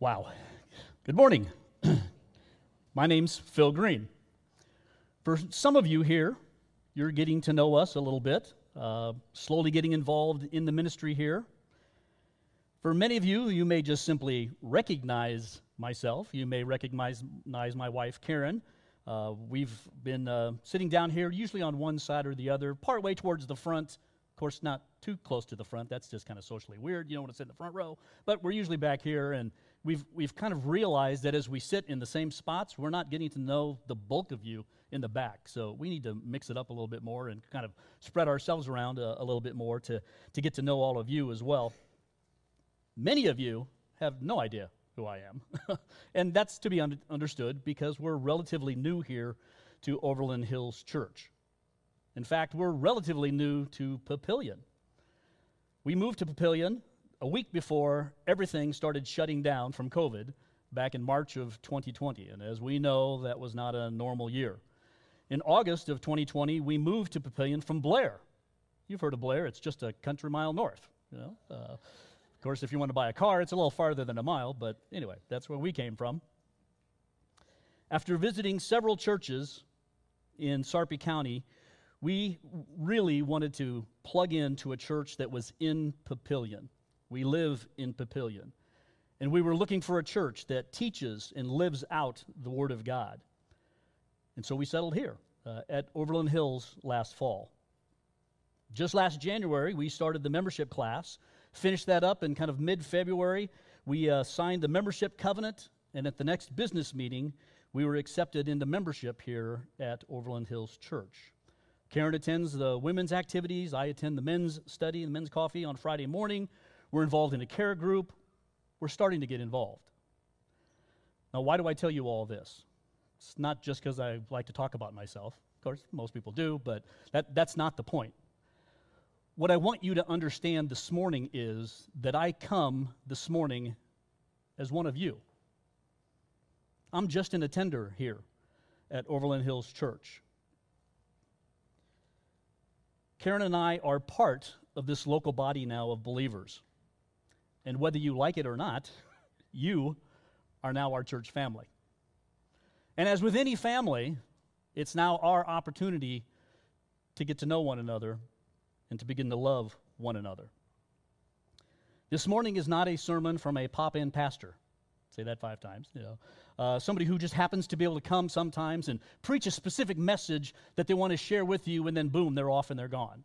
Wow. Good morning. My name's Phil Green. For some of you here, you're getting to know us a little bit, uh, slowly getting involved in the ministry here. For many of you, you may just simply recognize myself. You may recognize my wife, Karen. Uh, we've been uh, sitting down here, usually on one side or the other, partway towards the front. Of course, not too close to the front. That's just kind of socially weird. You don't want to sit in the front row. But we're usually back here, and we've, we've kind of realized that as we sit in the same spots, we're not getting to know the bulk of you in the back. So we need to mix it up a little bit more and kind of spread ourselves around a, a little bit more to, to get to know all of you as well. Many of you have no idea who I am. and that's to be un- understood because we're relatively new here to Overland Hills Church. In fact, we're relatively new to Papillion. We moved to Papillion a week before everything started shutting down from COVID back in March of 2020. And as we know, that was not a normal year. In August of 2020, we moved to Papillion from Blair. You've heard of Blair, it's just a country mile north. You know? Uh, of course, if you want to buy a car, it's a little farther than a mile, but anyway, that's where we came from. After visiting several churches in Sarpy County, we really wanted to plug into a church that was in Papillion. We live in Papillion. And we were looking for a church that teaches and lives out the Word of God. And so we settled here uh, at Overland Hills last fall. Just last January, we started the membership class, finished that up in kind of mid February. We uh, signed the membership covenant, and at the next business meeting, we were accepted into membership here at Overland Hills Church. Karen attends the women's activities. I attend the men's study and the men's coffee on Friday morning. We're involved in a care group. We're starting to get involved. Now, why do I tell you all this? It's not just because I like to talk about myself. Of course, most people do, but that, that's not the point. What I want you to understand this morning is that I come this morning as one of you. I'm just an attender here at Overland Hills Church. Karen and I are part of this local body now of believers. And whether you like it or not, you are now our church family. And as with any family, it's now our opportunity to get to know one another and to begin to love one another. This morning is not a sermon from a pop in pastor. Say that five times. You know, uh, somebody who just happens to be able to come sometimes and preach a specific message that they want to share with you, and then boom, they're off and they're gone.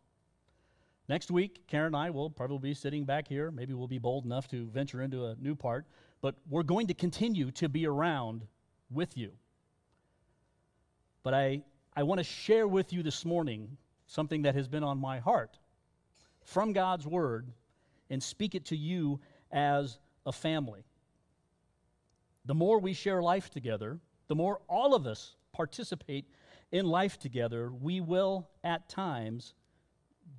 Next week, Karen and I will probably be sitting back here. Maybe we'll be bold enough to venture into a new part, but we're going to continue to be around with you. But I, I want to share with you this morning something that has been on my heart from God's Word and speak it to you as a family. The more we share life together, the more all of us participate in life together, we will at times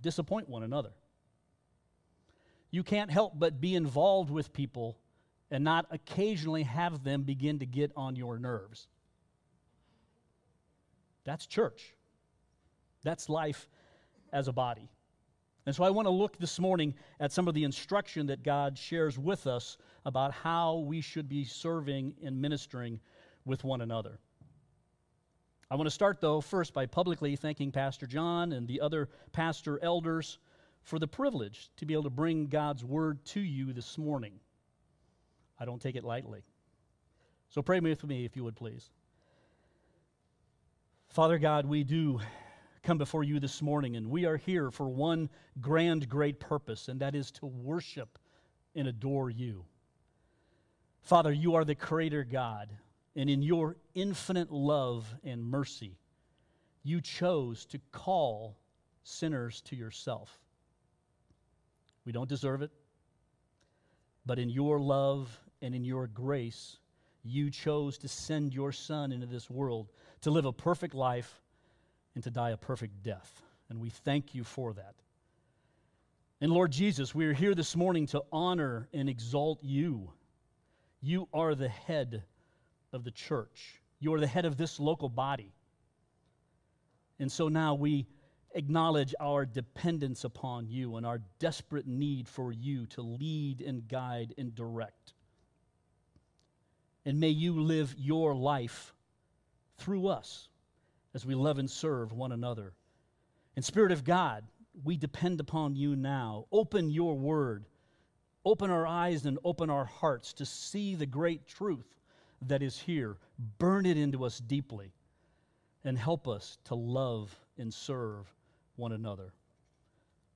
disappoint one another. You can't help but be involved with people and not occasionally have them begin to get on your nerves. That's church. That's life as a body. And so I want to look this morning at some of the instruction that God shares with us about how we should be serving and ministering with one another. I want to start, though, first by publicly thanking Pastor John and the other pastor elders for the privilege to be able to bring God's word to you this morning. I don't take it lightly. So pray with me, if you would please. Father God, we do come before you this morning, and we are here for one grand, great purpose, and that is to worship and adore you. Father, you are the Creator God and in your infinite love and mercy, you chose to call sinners to yourself. We don't deserve it, but in your love and in your grace, you chose to send your Son into this world to live a perfect life and to die a perfect death. And we thank you for that. And Lord Jesus, we are here this morning to honor and exalt you. You are the head of the church. You are the head of this local body. And so now we acknowledge our dependence upon you and our desperate need for you to lead and guide and direct. And may you live your life through us as we love and serve one another. And Spirit of God, we depend upon you now. Open your word. Open our eyes and open our hearts to see the great truth that is here. Burn it into us deeply and help us to love and serve one another.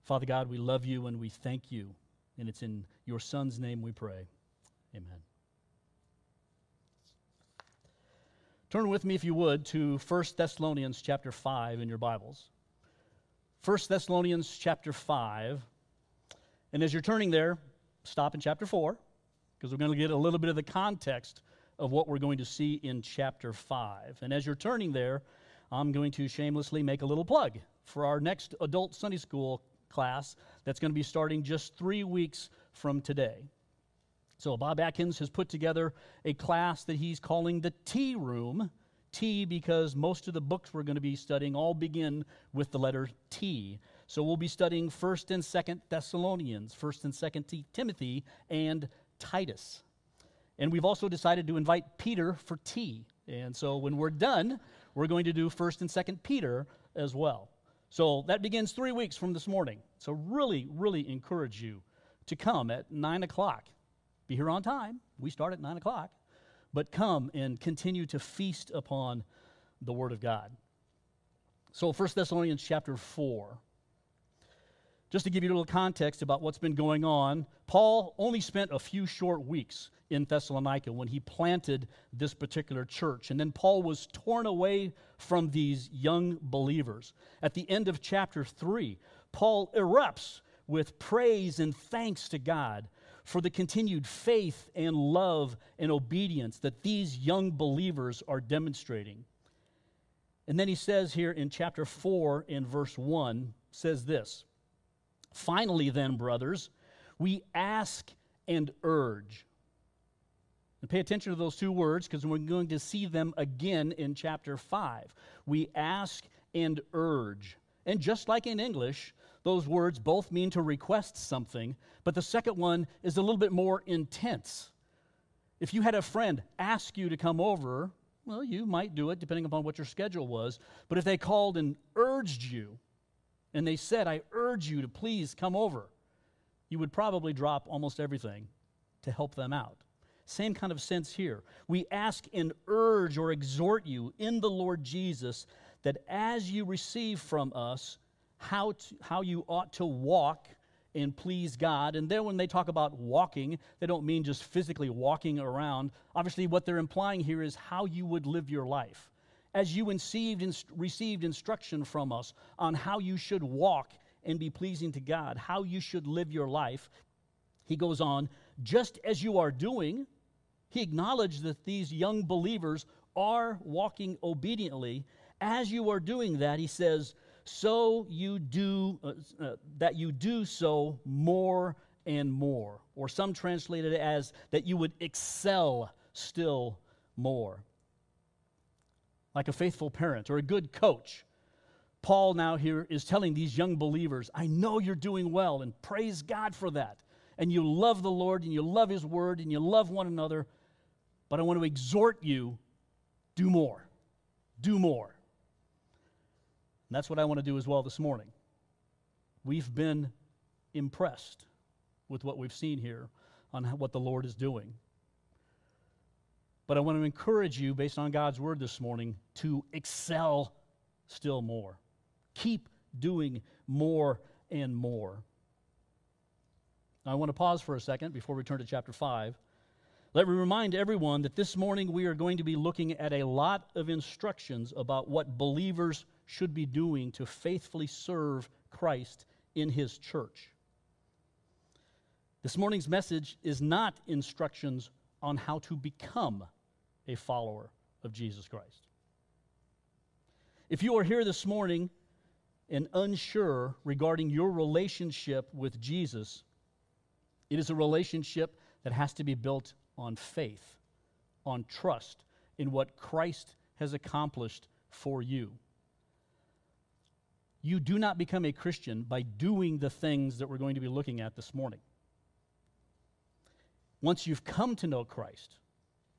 Father God, we love you and we thank you. And it's in your Son's name we pray. Amen. Turn with me, if you would, to 1 Thessalonians chapter 5 in your Bibles. 1 Thessalonians chapter 5. And as you're turning there, stop in chapter 4, because we're going to get a little bit of the context of what we're going to see in chapter 5. And as you're turning there, I'm going to shamelessly make a little plug for our next adult Sunday school class that's going to be starting just three weeks from today. So, Bob Atkins has put together a class that he's calling the T Room. T because most of the books we're going to be studying all begin with the letter T. So we'll be studying 1st and 2nd Thessalonians, 1st and 2nd Timothy, and Titus. And we've also decided to invite Peter for tea. And so when we're done, we're going to do 1st and 2nd Peter as well. So that begins three weeks from this morning. So really, really encourage you to come at 9 o'clock. Be here on time. We start at 9 o'clock. But come and continue to feast upon the Word of God. So 1 Thessalonians chapter 4. Just to give you a little context about what's been going on, Paul only spent a few short weeks in Thessalonica when he planted this particular church. And then Paul was torn away from these young believers. At the end of chapter 3, Paul erupts with praise and thanks to God for the continued faith and love and obedience that these young believers are demonstrating. And then he says here in chapter 4 in verse 1 says this Finally, then, brothers, we ask and urge and pay attention to those two words because we're going to see them again in chapter 5. We ask and urge. And just like in English, those words both mean to request something, but the second one is a little bit more intense. If you had a friend ask you to come over, well, you might do it depending upon what your schedule was. But if they called and urged you, and they said, I urge you to please come over, you would probably drop almost everything to help them out. Same kind of sense here. We ask and urge or exhort you in the Lord Jesus that as you receive from us how, to, how you ought to walk and please God. And then when they talk about walking, they don't mean just physically walking around. Obviously, what they're implying here is how you would live your life. As you received, received instruction from us on how you should walk and be pleasing to God, how you should live your life, he goes on, just as you are doing, he acknowledged that these young believers are walking obediently. As you are doing that, he says, so you do uh, uh, that you do so more and more. Or some translated it as that you would excel still more. Like a faithful parent or a good coach paul now here is telling these young believers i know you're doing well and praise god for that. And you love the lord and you love his word and you love one another but I want to exhort you do more. Do more. And that's what I want to do as well this morning. We've been impressed with what we've seen here on what the Lord is doing. But I want to encourage you, based on God's word this morning, to excel still more. Keep doing more and more. Now, I want to pause for a second before we turn to chapter 5 let me remind everyone that this morning we are going to be looking at a lot of instructions about what believers should be doing to faithfully serve Christ in his church. This morning's message is not instructions on how to become a follower of Jesus Christ. If you are here this morning and unsure regarding your relationship with Jesus, it is a relationship that has to be built on faith, on trust in what Christ has accomplished for you. You do not become a Christian by doing the things that we're going to be looking at this morning. Once you've come to know Christ,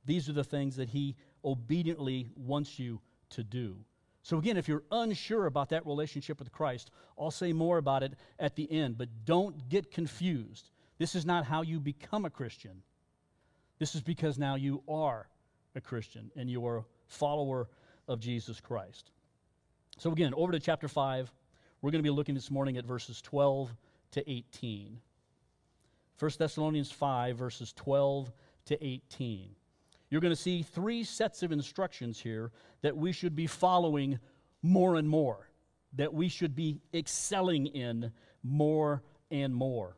These are the things that He obediently wants you to do. So, again, if you're unsure about that relationship with Christ, I'll say more about it at the end, but don't get confused. This is not how you become a Christian. This is because now you are a Christian and you are a follower of Jesus Christ. So, again, over to chapter 5. We're going to be looking this morning at verses 12 to 18. 1 Thessalonians 5, verses 12 to 18 you're going to see three sets of instructions here that we should be following more and more, that we should be excelling in more and more.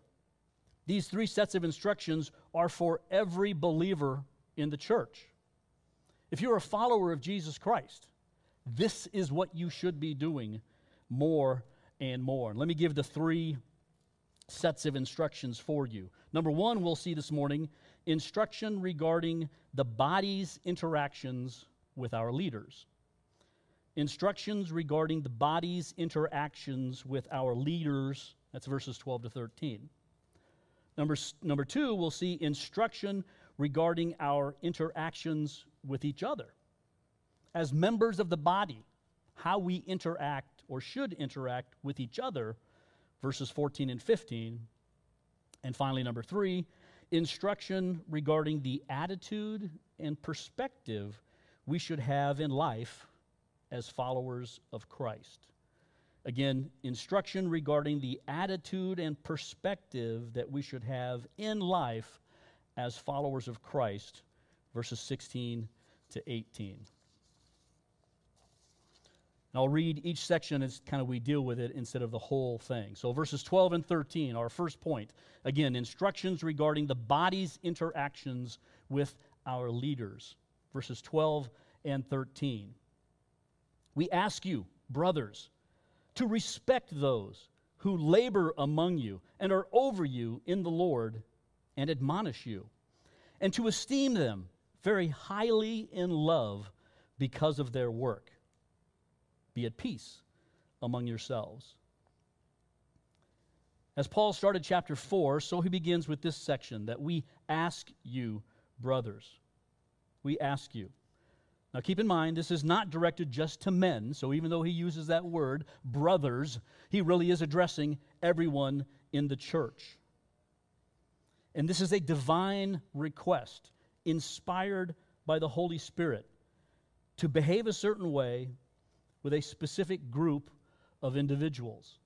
These three sets of instructions are for every believer in the church. If you're a follower of Jesus Christ, this is what you should be doing more and more. And let me give the three sets of instructions for you. Number one, we'll see this morning instruction regarding the body's interactions with our leaders. Instructions regarding the body's interactions with our leaders. That's verses 12 to 13. Number, number two, we'll see instruction regarding our interactions with each other. As members of the body, how we interact or should interact with each other, verses 14 and 15. And finally, number three, instruction regarding the attitude and perspective we should have in life as followers of Christ. Again, instruction regarding the attitude and perspective that we should have in life as followers of Christ, verses 16 to 18. And I'll read each section as kind of we deal with it instead of the whole thing. So, verses 12 and 13, our first point. Again, instructions regarding the body's interactions with our leaders. Verses 12 and 13. We ask you, brothers, to respect those who labor among you and are over you in the Lord and admonish you, and to esteem them very highly in love because of their work. Be at peace among yourselves. As Paul started chapter 4, so he begins with this section that we ask you, brothers. We ask you. Now keep in mind, this is not directed just to men, so even though he uses that word, brothers, he really is addressing everyone in the church. And this is a divine request, inspired by the Holy Spirit, to behave a certain way with a specific group of individuals.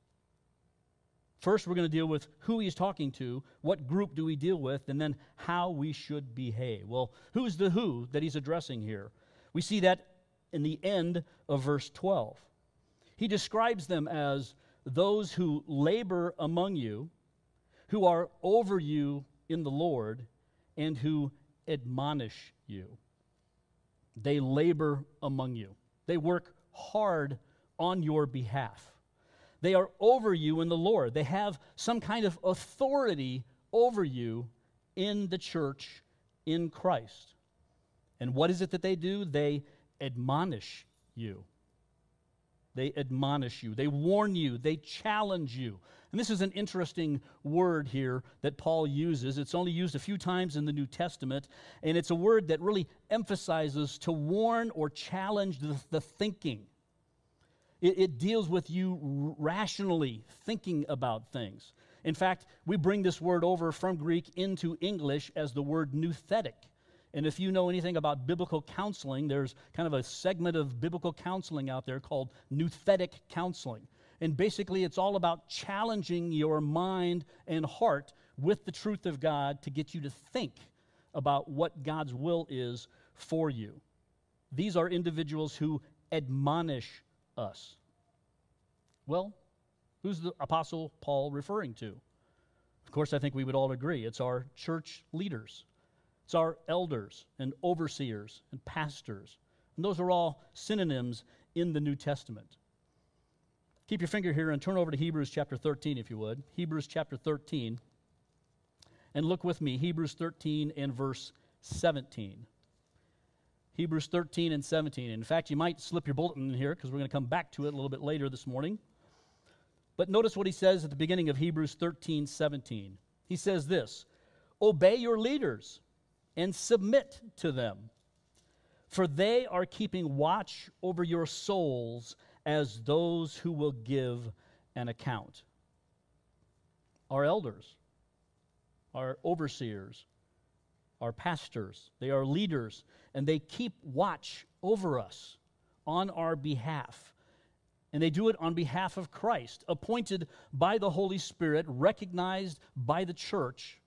First, we're going to deal with who he's talking to, what group do we deal with, and then how we should behave. Well, who's the who that he's addressing here? We see that in the end of verse 12. He describes them as those who labor among you, who are over you in the Lord, and who admonish you. They labor among you, they work hard on your behalf. They are over you in the Lord. They have some kind of authority over you in the church in Christ. And what is it that they do? They admonish you. They admonish you. They warn you. They challenge you. And this is an interesting word here that Paul uses. It's only used a few times in the New Testament, and it's a word that really emphasizes to warn or challenge the, the thinking. It, it deals with you rationally thinking about things. In fact, we bring this word over from Greek into English as the word nouthetic. And if you know anything about biblical counseling, there's kind of a segment of biblical counseling out there called nouthetic counseling. And basically, it's all about challenging your mind and heart with the truth of God to get you to think about what God's will is for you. These are individuals who admonish us. Well, who's the Apostle Paul referring to? Of course, I think we would all agree it's our church leaders. It's our elders and overseers and pastors. And those are all synonyms in the New Testament. Keep your finger here and turn over to Hebrews chapter 13, if you would. Hebrews chapter 13. And look with me, Hebrews 13 and verse 17. Hebrews 13 and 17. In fact, you might slip your bulletin in here because we're going to come back to it a little bit later this morning. But notice what he says at the beginning of Hebrews 13 17. He says this Obey your leaders and submit to them. For they are keeping watch over your souls as those who will give an account. Our elders, our overseers, our pastors, they are leaders, and they keep watch over us on our behalf. And they do it on behalf of Christ, appointed by the Holy Spirit, recognized by the church,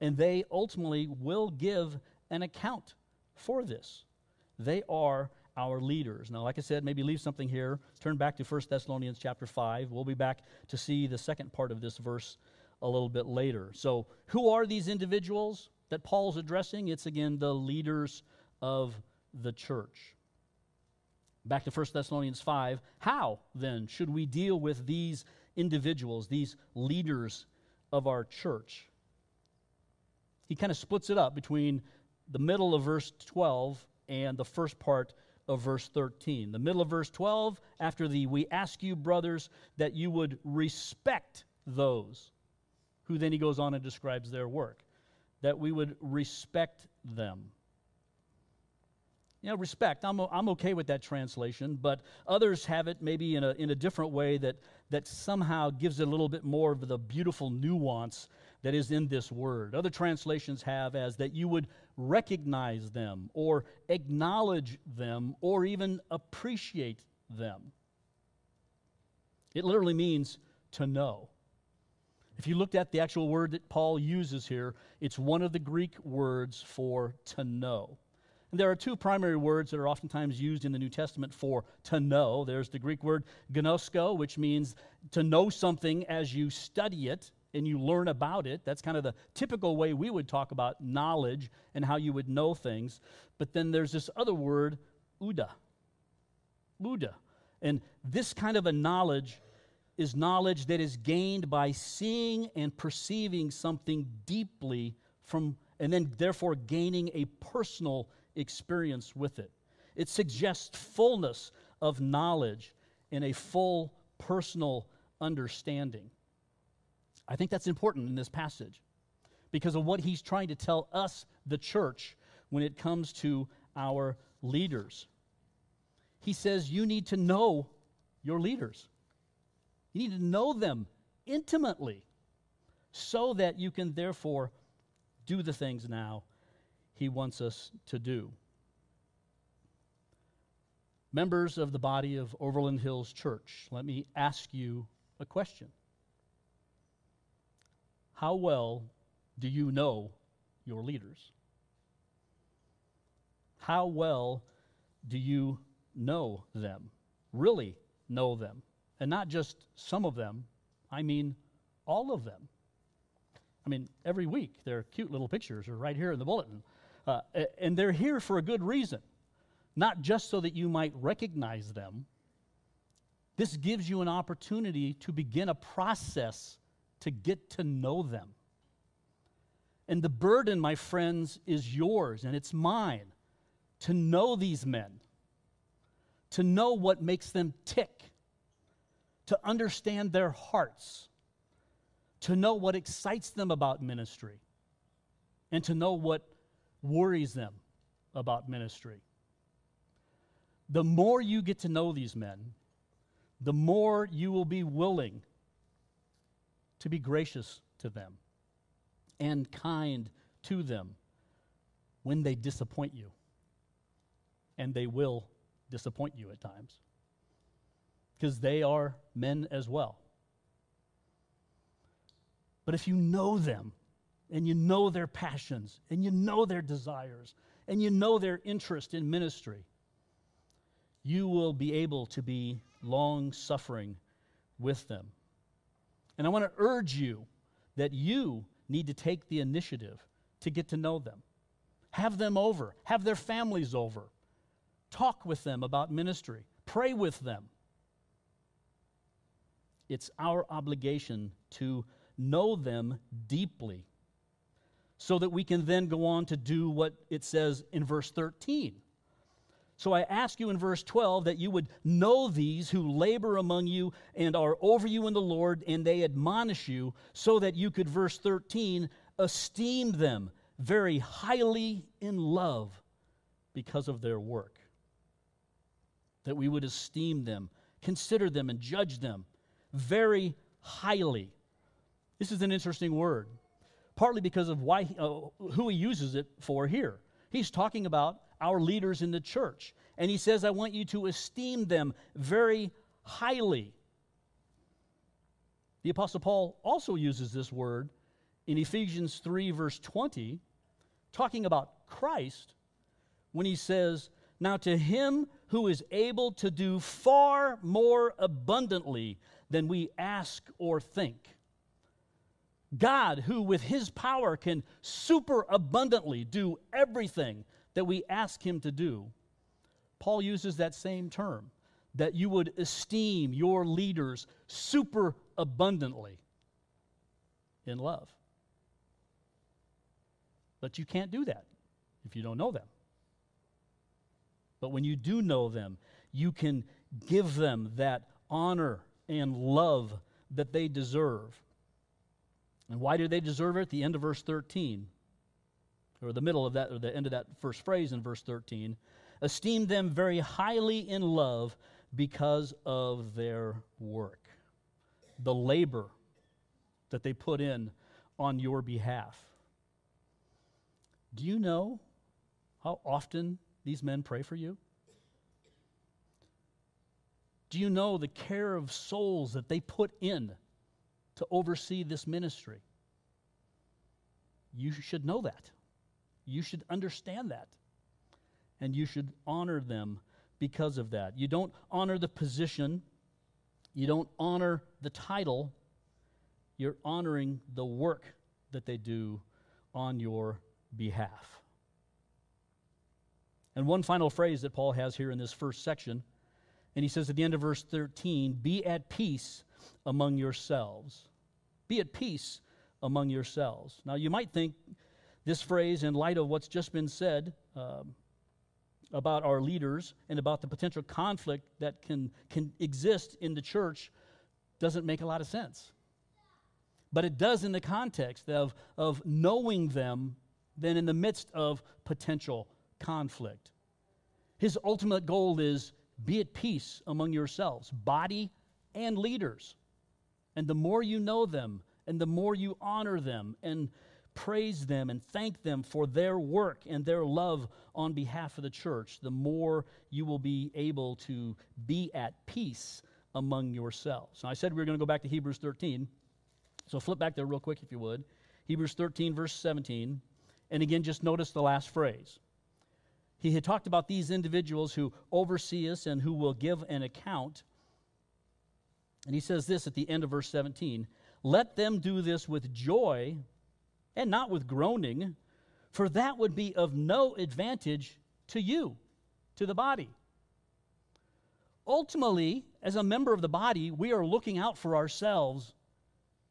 and they ultimately will give an account for this. They are our leaders. Now, like I said, maybe leave something here. Turn back to 1 Thessalonians chapter 5. We'll be back to see the second part of this verse a little bit later. So, who are these individuals that Paul's addressing? It's again the leaders of the church. Back to 1 Thessalonians 5. How then should we deal with these individuals, these leaders of our church? He kind of splits it up between the middle of verse 12 and the first part of verse 13. The middle of verse 12, after the we ask you, brothers, that you would respect those, who then he goes on and describes their work, that we would respect them. You know, respect, I'm, I'm okay with that translation, but others have it maybe in a, in a different way that, that somehow gives it a little bit more of the beautiful nuance that is in this word. Other translations have as that you would recognize them or acknowledge them or even appreciate them. It literally means to know. If you looked at the actual word that Paul uses here, it's one of the Greek words for to know. And there are two primary words that are oftentimes used in the New Testament for to know. There's the Greek word gnosko, which means to know something as you study it, and you learn about it. That's kind of the typical way we would talk about knowledge and how you would know things. But then there's this other word, uda. Ouda. And this kind of a knowledge is knowledge that is gained by seeing and perceiving something deeply from and then therefore gaining a personal experience with it. It suggests fullness of knowledge and a full personal understanding. I think that's important in this passage because of what he's trying to tell us, the church, when it comes to our leaders. He says you need to know your leaders, you need to know them intimately so that you can therefore do the things now he wants us to do. Members of the body of Overland Hills Church, let me ask you a question. How well do you know your leaders? How well do you know them? Really know them. And not just some of them, I mean all of them. I mean, every week their cute little pictures are right here in the bulletin. Uh, and they're here for a good reason, not just so that you might recognize them. This gives you an opportunity to begin a process to get to know them. And the burden, my friends, is yours and it's mine to know these men, to know what makes them tick, to understand their hearts, to know what excites them about ministry, and to know what worries them about ministry. The more you get to know these men, the more you will be willing to be gracious to them and kind to them when they disappoint you. And they will disappoint you at times because they are men as well. But if you know them and you know their passions and you know their desires and you know their interest in ministry, you will be able to be long suffering with them. And I want to urge you that you need to take the initiative to get to know them. Have them over, have their families over, talk with them about ministry, pray with them. It's our obligation to know them deeply so that we can then go on to do what it says in verse 13 so I ask you in verse 12 that you would know these who labor among you and are over you in the Lord, and they admonish you, so that you could, verse 13, esteem them very highly in love because of their work. That we would esteem them, consider them, and judge them very highly. This is an interesting word, partly because of why, uh, who he uses it for here. He's talking about our leaders in the church. And he says, I want you to esteem them very highly. The Apostle Paul also uses this word in Ephesians 3, verse 20, talking about Christ, when he says, Now to him who is able to do far more abundantly than we ask or think. God, who with his power can super abundantly do everything that we ask him to do, Paul uses that same term that you would esteem your leaders super abundantly in love. But you can't do that if you don't know them. But when you do know them, you can give them that honor and love that they deserve. And why do they deserve it? The end of verse 13, or the middle of that, or the end of that first phrase in verse 13, esteem them very highly in love because of their work, the labor that they put in on your behalf. Do you know how often these men pray for you? Do you know the care of souls that they put in to oversee this ministry? You should know that. You should understand that. And you should honor them because of that. You don't honor the position, you don't honor the title, you're honoring the work that they do on your behalf. And one final phrase that Paul has here in this first section, and he says at the end of verse 13, Be at peace among yourselves. Be at peace among yourselves. Now, you might think this phrase, in light of what's just been said um, about our leaders and about the potential conflict that can, can exist in the church, doesn't make a lot of sense. But it does in the context of, of knowing them than in the midst of potential conflict. His ultimate goal is be at peace among yourselves, body and leaders. And the more you know them, and the more you honor them and praise them and thank them for their work and their love on behalf of the church, the more you will be able to be at peace among yourselves. Now, I said we were going to go back to Hebrews 13. So flip back there real quick if you would. Hebrews 13, verse 17. And again, just notice the last phrase. He had talked about these individuals who oversee us and who will give an account. And he says this at the end of verse 17 Let them do this with joy and not with groaning, for that would be of no advantage to you, to the body. Ultimately, as a member of the body, we are looking out for ourselves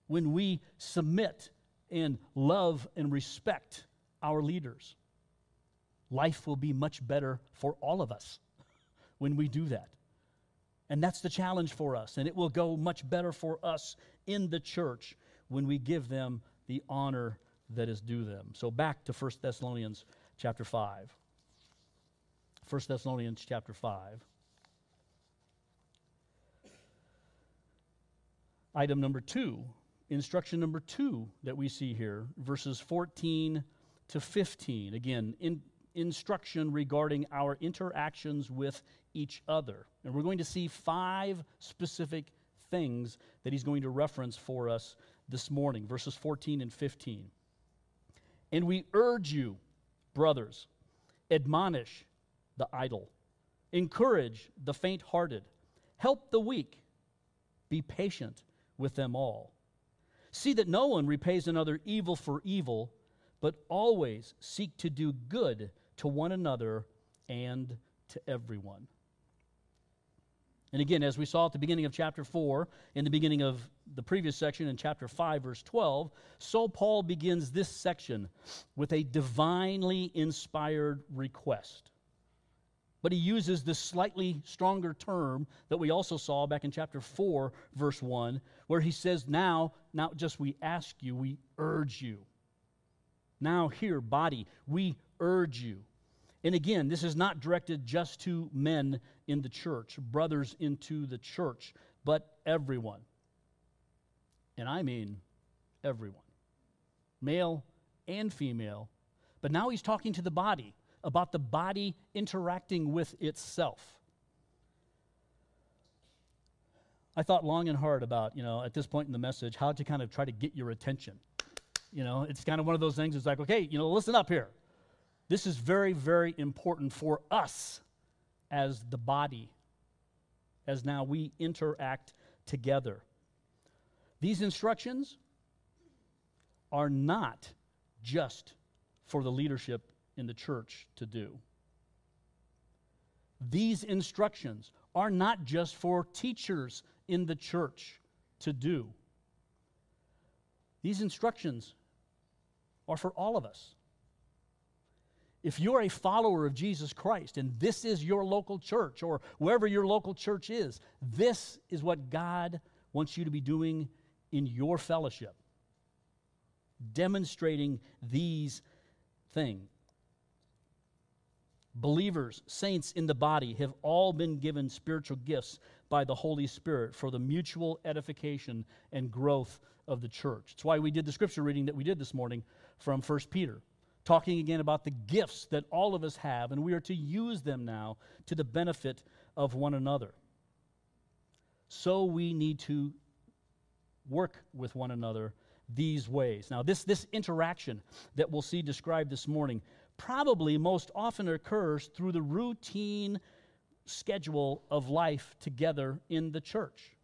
when we submit and love and respect our leaders. Life will be much better for all of us when we do that. And that's the challenge for us. And it will go much better for us in the church when we give them the honor that is due them. So back to 1 Thessalonians chapter 5. 1 Thessalonians chapter 5. Item number two, instruction number two that we see here, verses 14 to 15. Again, in, instruction regarding our interactions with each other. And we're going to see five specific things that he's going to reference for us this morning, verses 14 and 15. And we urge you, brothers, admonish the idle, encourage the faint hearted, help the weak, be patient with them all. See that no one repays another evil for evil but always seek to do good to one another and to everyone. And again, as we saw at the beginning of chapter 4, in the beginning of the previous section in chapter 5, verse 12, so Paul begins this section with a divinely inspired request. But he uses this slightly stronger term that we also saw back in chapter 4, verse 1, where he says, Now, not just we ask you, we urge you. Now, here, body, we urge you. And again, this is not directed just to men in the church, brothers into the church, but everyone. And I mean everyone, male and female. But now he's talking to the body about the body interacting with itself. I thought long and hard about, you know, at this point in the message, how to kind of try to get your attention. You know, it's kind of one of those things, it's like, okay, you know, listen up here. This is very, very important for us as the body, as now we interact together. These instructions are not just for the leadership in the church to do. These instructions are not just for teachers in the church to do. These instructions are for all of us. If you're a follower of Jesus Christ and this is your local church or wherever your local church is, this is what God wants you to be doing in your fellowship. Demonstrating these things. Believers, saints in the body, have all been given spiritual gifts by the Holy Spirit for the mutual edification and growth of the church. That's why we did the scripture reading that we did this morning from 1 Peter, talking again about the gifts that all of us have, and we are to use them now to the benefit of one another. So we need to work with one another these ways. Now, this, this interaction that we'll see described this morning probably most often occurs through the routine schedule of life together in the church.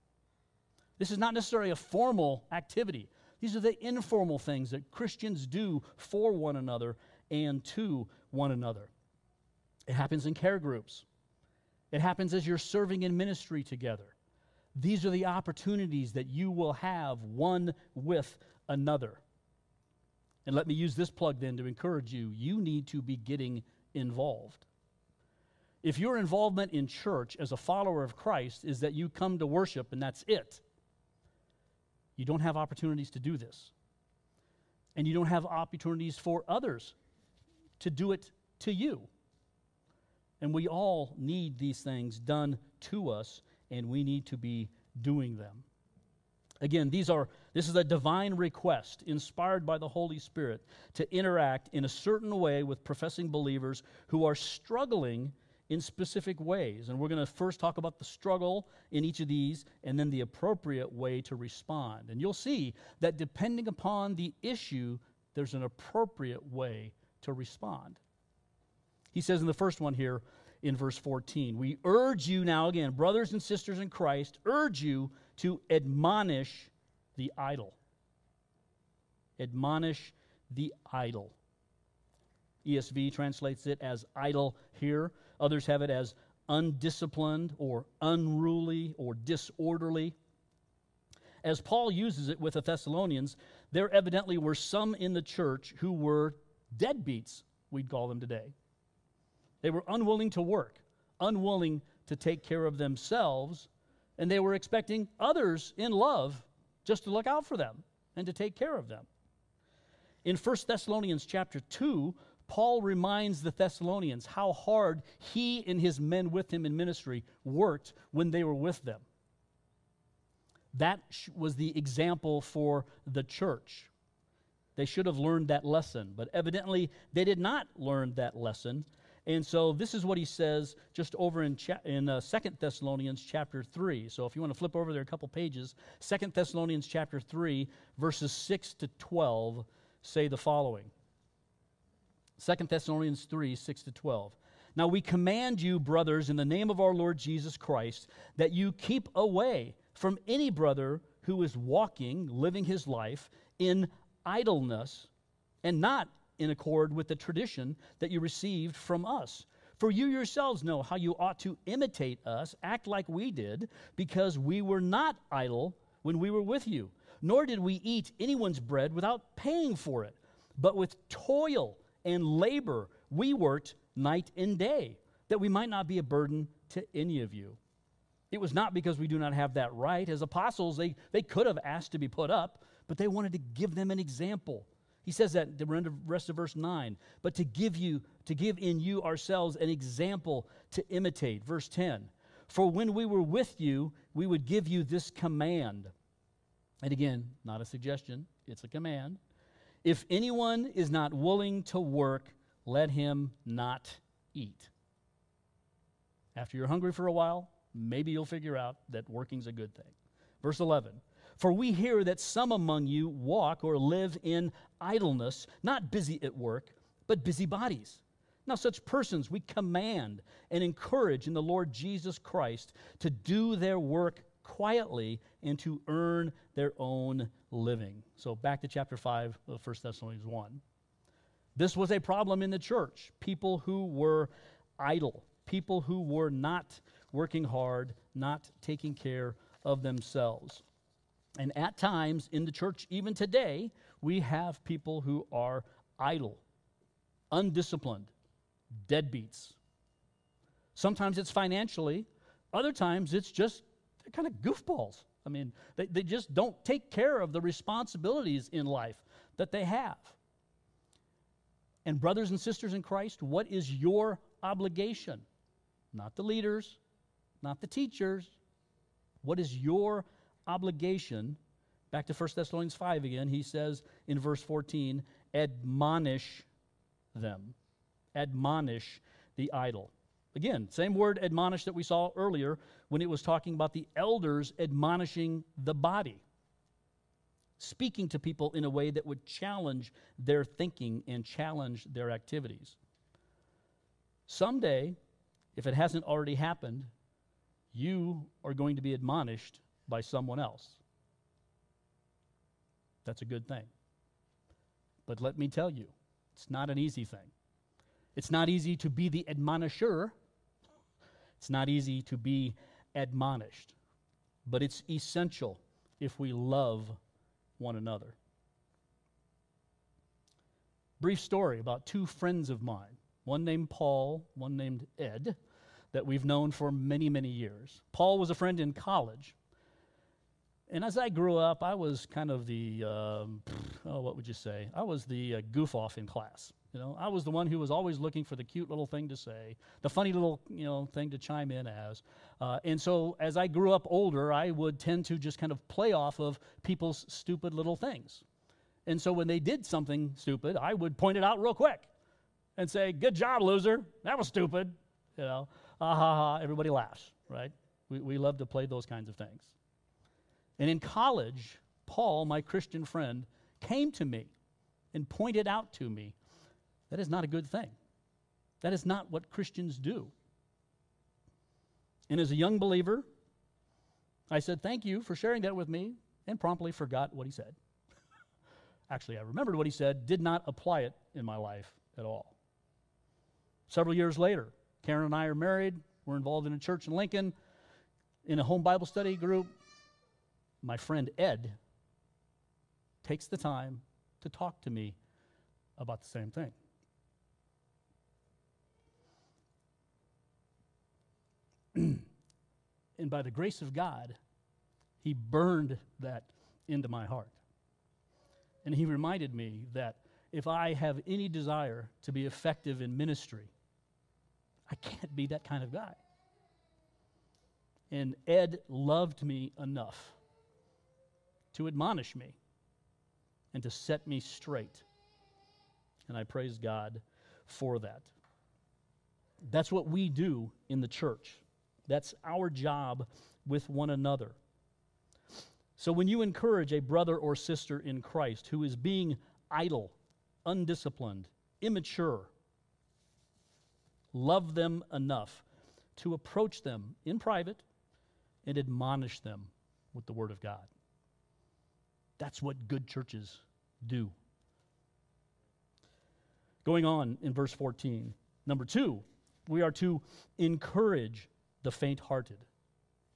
This is not necessarily a formal activity. These are the informal things that Christians do for one another and to one another. It happens in care groups. It happens as you're serving in ministry together. These are the opportunities that you will have one with another. And let me use this plug then to encourage you. You need to be getting involved. If your involvement in church as a follower of Christ is that you come to worship and that's it, you don't have opportunities to do this. And you don't have opportunities for others to do it to you. And we all need these things done to us, and we need to be doing them. Again, these are this is a divine request inspired by the Holy Spirit to interact in a certain way with professing believers who are struggling in specific ways. And we're going to first talk about the struggle in each of these and then the appropriate way to respond. And you'll see that depending upon the issue, there's an appropriate way to respond. He says in the first one here in verse 14, We urge you now again, brothers and sisters in Christ, urge you to admonish the idle. Admonish the idle. ESV translates it as idle here. Others have it as undisciplined or unruly or disorderly. As Paul uses it with the Thessalonians, there evidently were some in the church who were deadbeats, we'd call them today. They were unwilling to work, unwilling to take care of themselves, and they were expecting others in love just to look out for them and to take care of them. In 1 Thessalonians chapter 2, Paul reminds the Thessalonians how hard he and his men with him in ministry worked when they were with them. That was the example for the church. They should have learned that lesson, but evidently they did not learn that lesson. And so this is what he says just over in, cha- in uh, 2 Thessalonians chapter 3. So if you want to flip over there a couple pages, 2 Thessalonians chapter 3, verses 6 to 12 say the following. 2 Thessalonians 3 6 to 12. Now we command you, brothers, in the name of our Lord Jesus Christ, that you keep away from any brother who is walking, living his life in idleness and not in accord with the tradition that you received from us. For you yourselves know how you ought to imitate us, act like we did, because we were not idle when we were with you, nor did we eat anyone's bread without paying for it, but with toil and labor we worked night and day, that we might not be a burden to any of you. It was not because we do not have that right. As apostles, they, they could have asked to be put up, but they wanted to give them an example. He says that the rest of verse 9. But to give you, to give in you ourselves an example to imitate. Verse 10. For when we were with you, we would give you this command. And again, not a suggestion, it's a command. If anyone is not willing to work, let him not eat. After you're hungry for a while, maybe you'll figure out that working's a good thing. Verse 11 For we hear that some among you walk or live in idleness, not busy at work, but busy bodies. Now, such persons we command and encourage in the Lord Jesus Christ to do their work quietly and to earn their own living. So, back to chapter 5 of 1 Thessalonians 1. This was a problem in the church. People who were idle, people who were not working hard, not taking care of themselves. And at times in the church, even today, we have people who are idle, undisciplined, deadbeats. Sometimes it's financially, other times it's just kind of goofballs. I mean, they, they just don't take care of the responsibilities in life that they have. And, brothers and sisters in Christ, what is your obligation? Not the leaders, not the teachers. What is your obligation? Back to 1 Thessalonians 5 again, he says in verse 14, admonish them. Admonish the idle. Again, same word admonish that we saw earlier when it was talking about the elders admonishing the body, speaking to people in a way that would challenge their thinking and challenge their activities. Someday, if it hasn't already happened, you are going to be admonished by someone else. That's a good thing. But let me tell you, it's not an easy thing. It's not easy to be the admonisher, it's not easy to be admonished. But it's essential if we love one another. Brief story about two friends of mine, one named Paul, one named Ed that we've known for many, many years. Paul was a friend in college. And as I grew up, I was kind of the, um, oh, what would you say? I was the uh, goof off in class. You know, I was the one who was always looking for the cute little thing to say, the funny little, you know, thing to chime in as. Uh, and so as I grew up older, I would tend to just kind of play off of people's stupid little things. And so when they did something stupid, I would point it out real quick and say, "Good job, loser. That was stupid." You know ah ha ha, everybody laughs, right? We, we love to play those kinds of things. And in college, Paul, my Christian friend, came to me and pointed out to me that is not a good thing. That is not what Christians do. And as a young believer, I said, Thank you for sharing that with me, and promptly forgot what he said. Actually, I remembered what he said, did not apply it in my life at all. Several years later, Karen and I are married. We're involved in a church in Lincoln, in a home Bible study group. My friend Ed takes the time to talk to me about the same thing. And by the grace of God, he burned that into my heart. And he reminded me that if I have any desire to be effective in ministry, I can't be that kind of guy. And Ed loved me enough to admonish me and to set me straight. And I praise God for that. That's what we do in the church. That's our job with one another. So when you encourage a brother or sister in Christ who is being idle, undisciplined, immature, love them enough to approach them in private and admonish them with the Word of God. That's what good churches do. Going on in verse 14, number two, we are to encourage the faint hearted.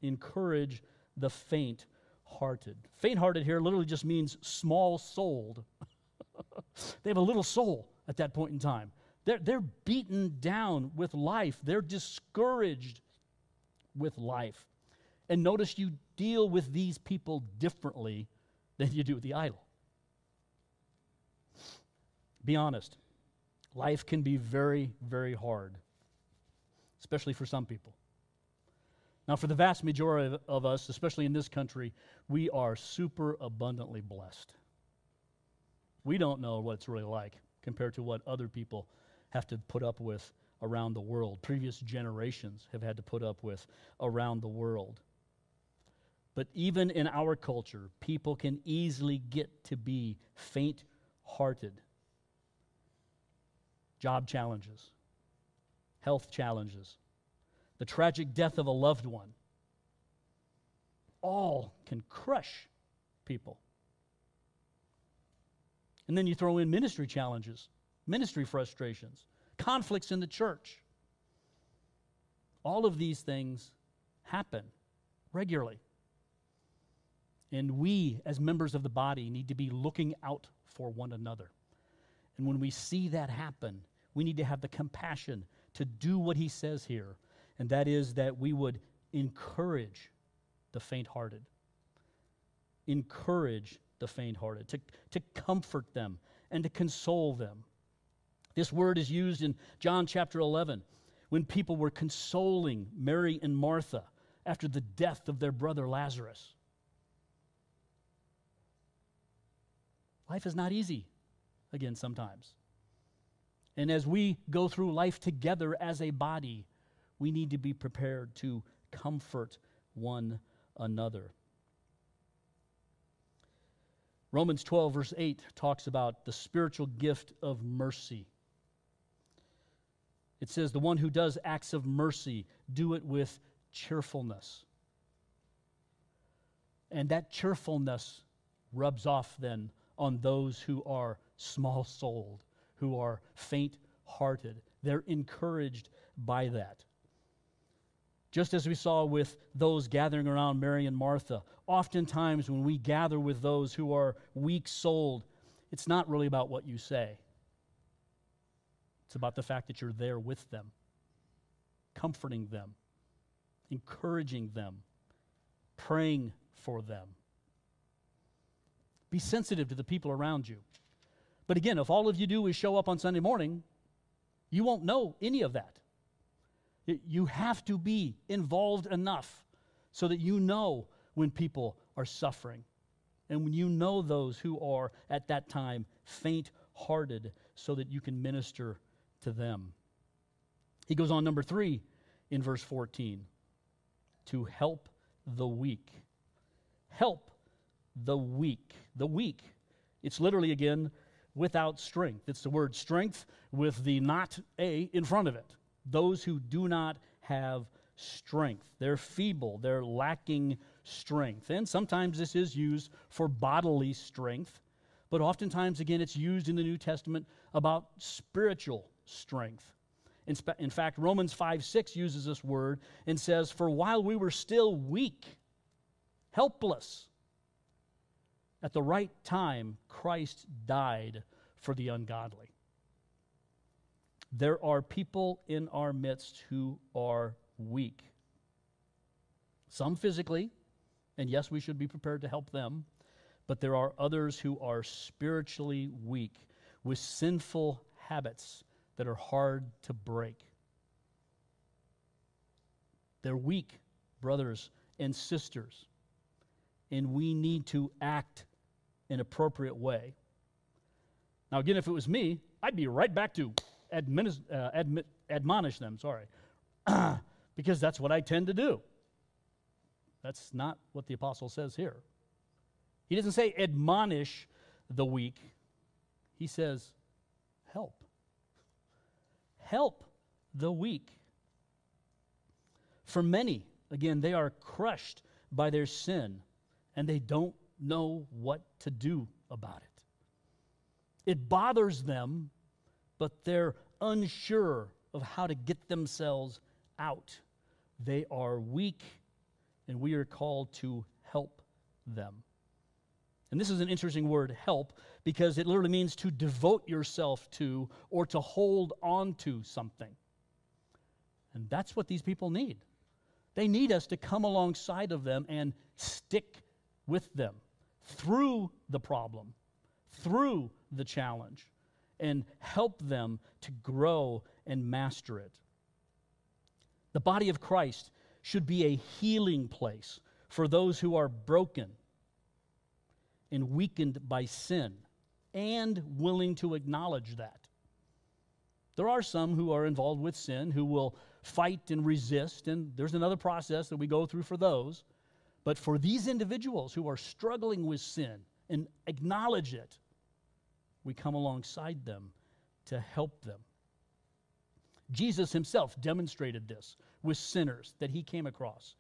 Encourage the faint hearted. Faint hearted here literally just means small souled. they have a little soul at that point in time. They're, they're beaten down with life, they're discouraged with life. And notice you deal with these people differently than you do with the idle. Be honest. Life can be very, very hard, especially for some people. Now, for the vast majority of us, especially in this country, we are super abundantly blessed. We don't know what it's really like compared to what other people have to put up with around the world, previous generations have had to put up with around the world. But even in our culture, people can easily get to be faint hearted. Job challenges, health challenges, the tragic death of a loved one, all can crush people. And then you throw in ministry challenges, ministry frustrations, conflicts in the church. All of these things happen regularly. And we, as members of the body, need to be looking out for one another. And when we see that happen, we need to have the compassion to do what he says here, and that is that we would encourage the faint hearted. Encourage the faint hearted, to, to comfort them and to console them. This word is used in John chapter 11 when people were consoling Mary and Martha after the death of their brother Lazarus. Life is not easy, again, sometimes. And as we go through life together as a body, we need to be prepared to comfort one another. Romans 12, verse 8, talks about the spiritual gift of mercy. It says, The one who does acts of mercy, do it with cheerfulness. And that cheerfulness rubs off then on those who are small souled, who are faint hearted. They're encouraged by that. Just as we saw with those gathering around Mary and Martha, oftentimes when we gather with those who are weak souled, it's not really about what you say. It's about the fact that you're there with them, comforting them, encouraging them, praying for them. Be sensitive to the people around you. But again, if all of you do is show up on Sunday morning, you won't know any of that. You have to be involved enough so that you know when people are suffering and when you know those who are at that time faint hearted so that you can minister to them. He goes on, number three, in verse 14 to help the weak. Help the weak. The weak. It's literally, again, without strength. It's the word strength with the not a in front of it. Those who do not have strength. They're feeble, they're lacking strength. And sometimes this is used for bodily strength, but oftentimes, again, it's used in the New Testament about spiritual strength. In, spe- in fact, Romans 5 6 uses this word and says, For while we were still weak, helpless, at the right time, Christ died for the ungodly. There are people in our midst who are weak. Some physically, and yes, we should be prepared to help them, but there are others who are spiritually weak with sinful habits that are hard to break. They're weak brothers and sisters, and we need to act in appropriate way. Now, again, if it was me, I'd be right back to admonish, uh, admonish them, sorry, because that's what I tend to do. That's not what the apostle says here. He doesn't say admonish the weak, he says help. Help the weak. For many, again, they are crushed by their sin and they don't know what to do about it. It bothers them, but they're unsure of how to get themselves out. They are weak, and we are called to help them. And this is an interesting word, help, because it literally means to devote yourself to or to hold on to something. And that's what these people need. They need us to come alongside of them and stick with them through the problem, through the challenge, and help them to grow and master it. The body of Christ should be a healing place for those who are broken and weakened by sin and willing to acknowledge that. There are some who are involved with sin who will fight and resist, and there's another process that we go through for those. But for these individuals who are struggling with sin and acknowledge it, we come alongside them to help them. Jesus himself demonstrated this with sinners that he came across.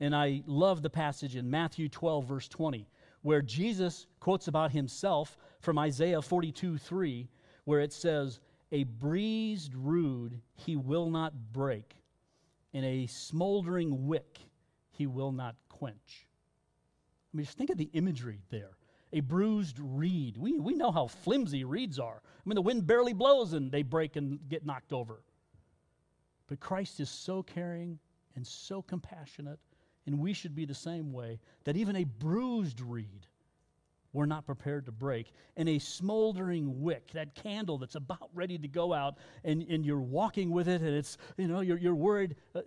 And I love the passage in Matthew 12, verse 20, where Jesus quotes about himself from Isaiah 42, 3, where it says, A breezed rood he will not break, and a smoldering wick he will not quench. I mean, just think of the imagery there a bruised reed. We, we know how flimsy reeds are. I mean, the wind barely blows and they break and get knocked over. But Christ is so caring and so compassionate, and we should be the same way, that even a bruised reed we're not prepared to break. And a smoldering wick, that candle that's about ready to go out, and, and you're walking with it, and it's, you know, you're, you're worried, uh,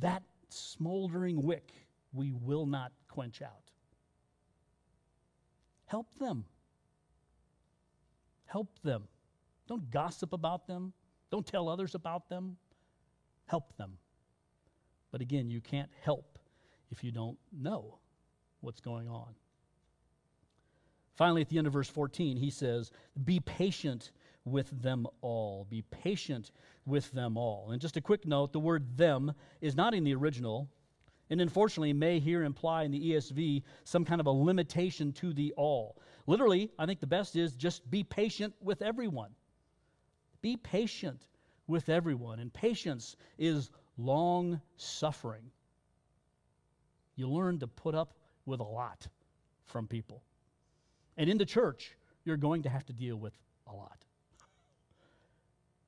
that smoldering wick we will not quench out. Help them. Help them. Don't gossip about them. Don't tell others about them. Help them. But again, you can't help if you don't know what's going on. Finally, at the end of verse 14, he says, Be patient with them all. Be patient with them all. And just a quick note the word them is not in the original, and unfortunately may here imply in the ESV some kind of a limitation to the all. Literally, I think the best is just be patient with everyone. Be patient with everyone. And patience is long suffering. You learn to put up with a lot from people. And in the church, you're going to have to deal with a lot.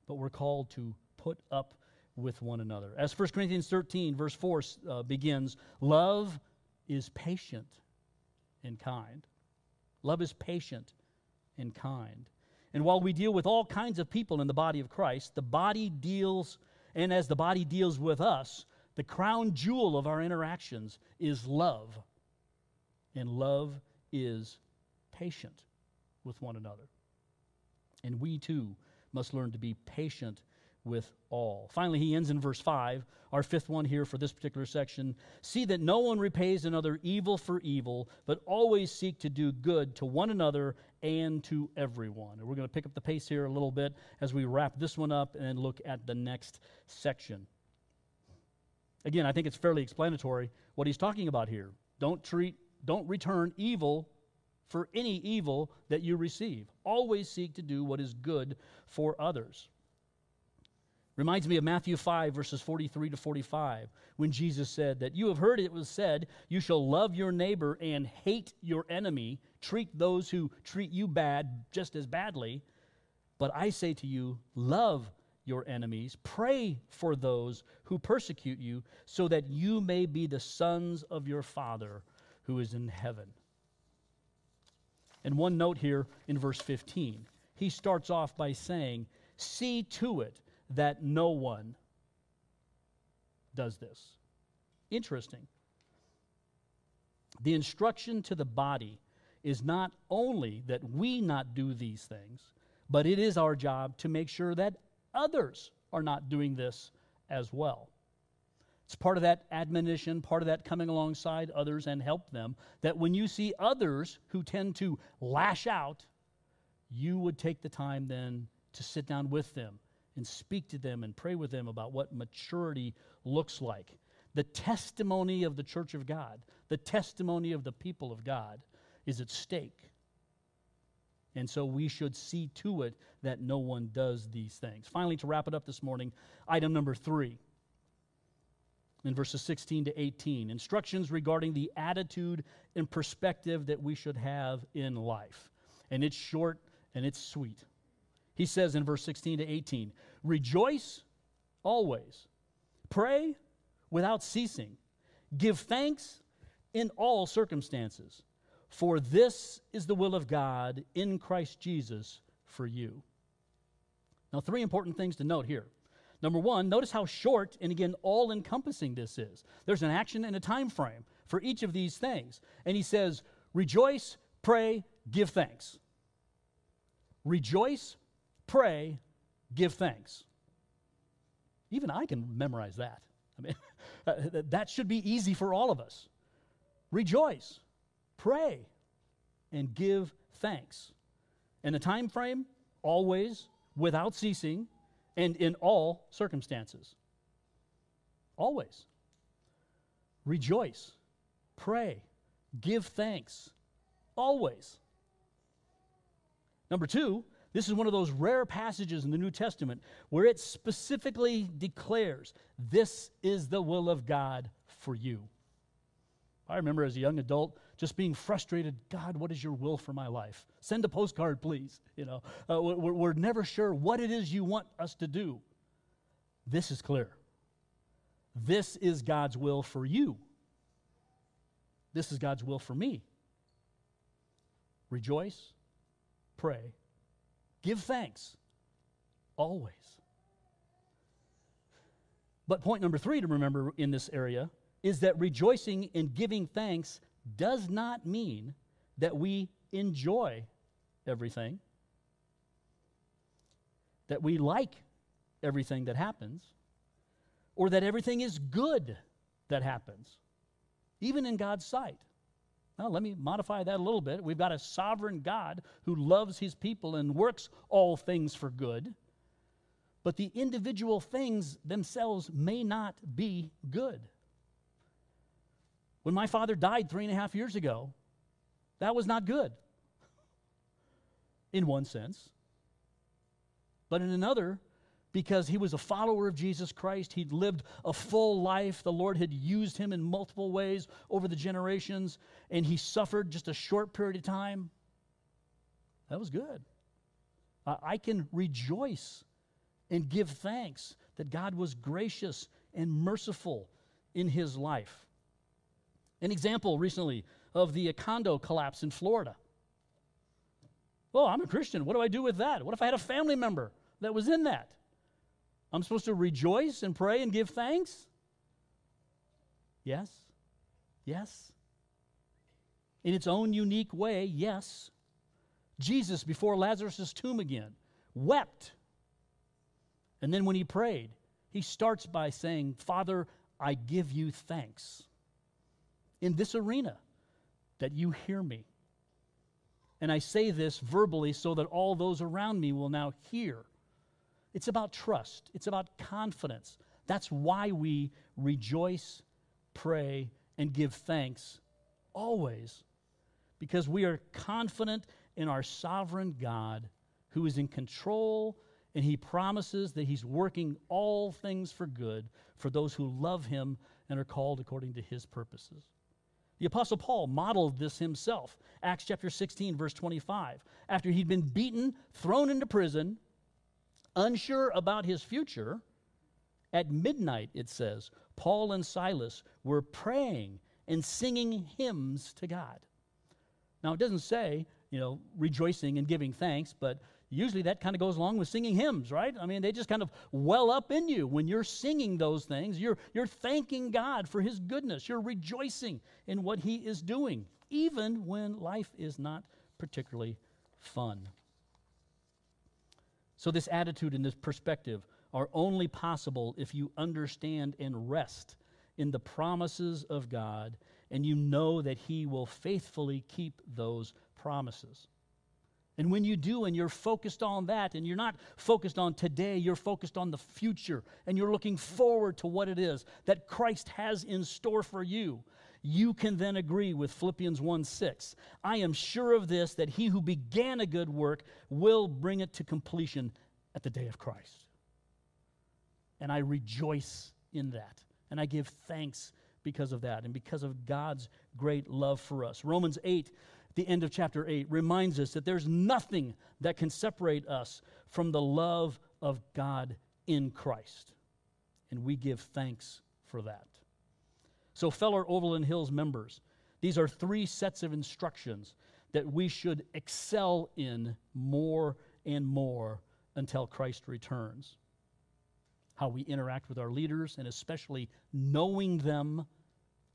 But we're called to put up with one another. As 1 Corinthians 13, verse 4 uh, begins, love is patient and kind. Love is patient and kind. And while we deal with all kinds of people in the body of Christ, the body deals, and as the body deals with us, the crown jewel of our interactions is love. And love is patient with one another. And we too must learn to be patient with all. Finally, he ends in verse 5, our fifth one here for this particular section. See that no one repays another evil for evil, but always seek to do good to one another and to everyone. And we're going to pick up the pace here a little bit as we wrap this one up and look at the next section. Again, I think it's fairly explanatory what he's talking about here. Don't treat, don't return evil for any evil that you receive. Always seek to do what is good for others. Reminds me of Matthew 5, verses 43 to 45, when Jesus said that you have heard it was said, You shall love your neighbor and hate your enemy, treat those who treat you bad just as badly. But I say to you, love your enemies, pray for those who persecute you, so that you may be the sons of your Father who is in heaven. And one note here in verse 15. He starts off by saying, See to it that no one does this. Interesting. The instruction to the body is not only that we not do these things, but it is our job to make sure that others are not doing this as well. It's part of that admonition, part of that coming alongside others and help them, that when you see others who tend to lash out, you would take the time then to sit down with them and speak to them and pray with them about what maturity looks like. The testimony of the church of God, the testimony of the people of God is at stake. And so we should see to it that no one does these things. Finally, to wrap it up this morning, item number three in verses 16 to 18 instructions regarding the attitude and perspective that we should have in life. And it's short and it's sweet. He says in verse 16 to 18 Rejoice always, pray without ceasing, give thanks in all circumstances, for this is the will of God in Christ Jesus for you. Now, three important things to note here. Number one, notice how short and again all encompassing this is. There's an action and a time frame for each of these things. And he says, rejoice, pray, give thanks. Rejoice, pray, give thanks. Even I can memorize that. I mean, that should be easy for all of us. Rejoice, pray, and give thanks. And the time frame, always, without ceasing, and in all circumstances. Always. Rejoice, pray, give thanks. Always. Number two, this is one of those rare passages in the New Testament where it specifically declares this is the will of God for you. I remember as a young adult just being frustrated God, what is your will for my life? Send a postcard, please. You know, uh, we're, we're never sure what it is you want us to do. This is clear. This is God's will for you. This is God's will for me. Rejoice, pray, give thanks, always. But point number three to remember in this area is that rejoicing and giving thanks does not mean that we enjoy everything, that we like everything that happens, or that everything is good that happens, even in God's sight. Now, let me modify that a little bit. We've got a sovereign God who loves his people and works all things for good. But the individual things themselves may not be good. When my father died three and a half years ago, that was not good, in one sense. But in another, because he was a follower of Jesus Christ, he'd lived a full life. The Lord had used him in multiple ways over the generations, and he suffered just a short period of time. That was good. I can rejoice and give thanks that God was gracious and merciful in his life. An example recently of the condo collapse in Florida. Oh, I'm a Christian. What do I do with that? What if I had a family member that was in that? I'm supposed to rejoice and pray and give thanks? Yes. Yes. In its own unique way, yes. Jesus, before Lazarus' tomb again, wept. And then when he prayed, he starts by saying, Father, I give you thanks in this arena that you hear me. And I say this verbally so that all those around me will now hear. It's about trust, it's about confidence. That's why we rejoice, pray, and give thanks always, because we are confident in our sovereign God who is in control and he promises that he's working all things for good for those who love him and are called according to his purposes. The Apostle Paul modeled this himself. Acts chapter 16, verse 25. After he'd been beaten, thrown into prison, unsure about his future, at midnight, it says, Paul and Silas were praying and singing hymns to God. Now, it doesn't say, you know, rejoicing and giving thanks, but usually that kind of goes along with singing hymns, right? I mean, they just kind of well up in you when you're singing those things. You're, you're thanking God for His goodness. You're rejoicing in what He is doing, even when life is not particularly fun. So, this attitude and this perspective are only possible if you understand and rest in the promises of God and you know that He will faithfully keep those promises. And when you do, and you're focused on that, and you're not focused on today, you're focused on the future, and you're looking forward to what it is that Christ has in store for you, you can then agree with Philippians 1 6. I am sure of this, that he who began a good work will bring it to completion at the day of Christ. And I rejoice in that, and I give thanks because of that, and because of God's great love for us. Romans 8 the end of chapter 8 reminds us that there's nothing that can separate us from the love of God in Christ. And we give thanks for that. So, fellow Overland Hills members, these are three sets of instructions that we should excel in more and more until Christ returns. How we interact with our leaders, and especially knowing them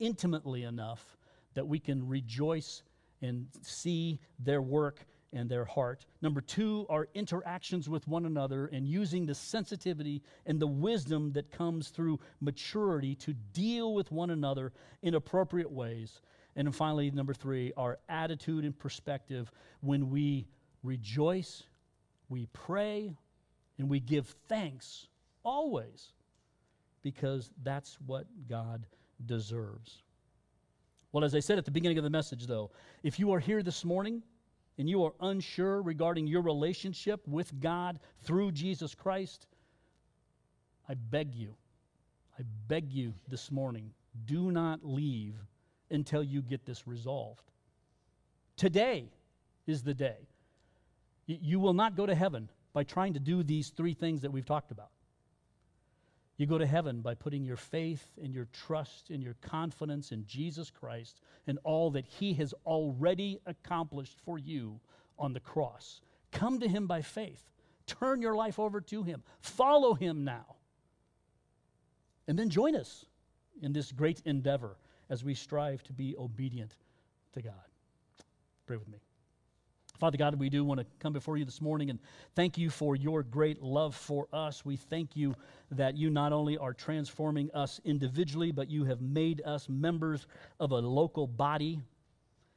intimately enough that we can rejoice and see their work and their heart. Number two, our interactions with one another and using the sensitivity and the wisdom that comes through maturity to deal with one another in appropriate ways. And then finally, number three, our attitude and perspective when we rejoice, we pray, and we give thanks always because that's what God deserves. Well, as I said at the beginning of the message, though, if you are here this morning and you are unsure regarding your relationship with God through Jesus Christ, I beg you, I beg you this morning, do not leave until you get this resolved. Today is the day. You will not go to heaven by trying to do these three things that we've talked about. You go to heaven by putting your faith and your trust and your confidence in Jesus Christ and all that He has already accomplished for you on the cross. Come to Him by faith. Turn your life over to Him. Follow Him now. And then join us in this great endeavor as we strive to be obedient to God. Pray with me. Father God, we do want to come before you this morning and thank you for your great love for us. We thank you that you not only are transforming us individually, but you have made us members of a local body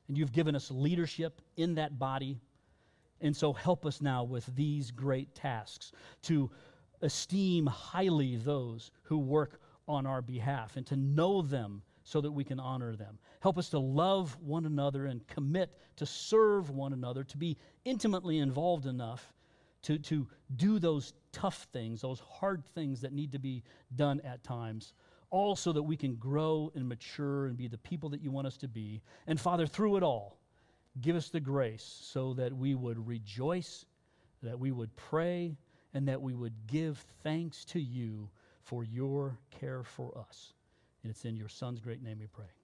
and you've given us leadership in that body. And so help us now with these great tasks to esteem highly those who work on our behalf and to know them so that we can honor them. Help us to love one another and commit to serve one another, to be intimately involved enough to, to do those tough things, those hard things that need to be done at times, all so that we can grow and mature and be the people that you want us to be. And Father, through it all, give us the grace so that we would rejoice, that we would pray, and that we would give thanks to you for your care for us. And it's in your Son's great name we pray.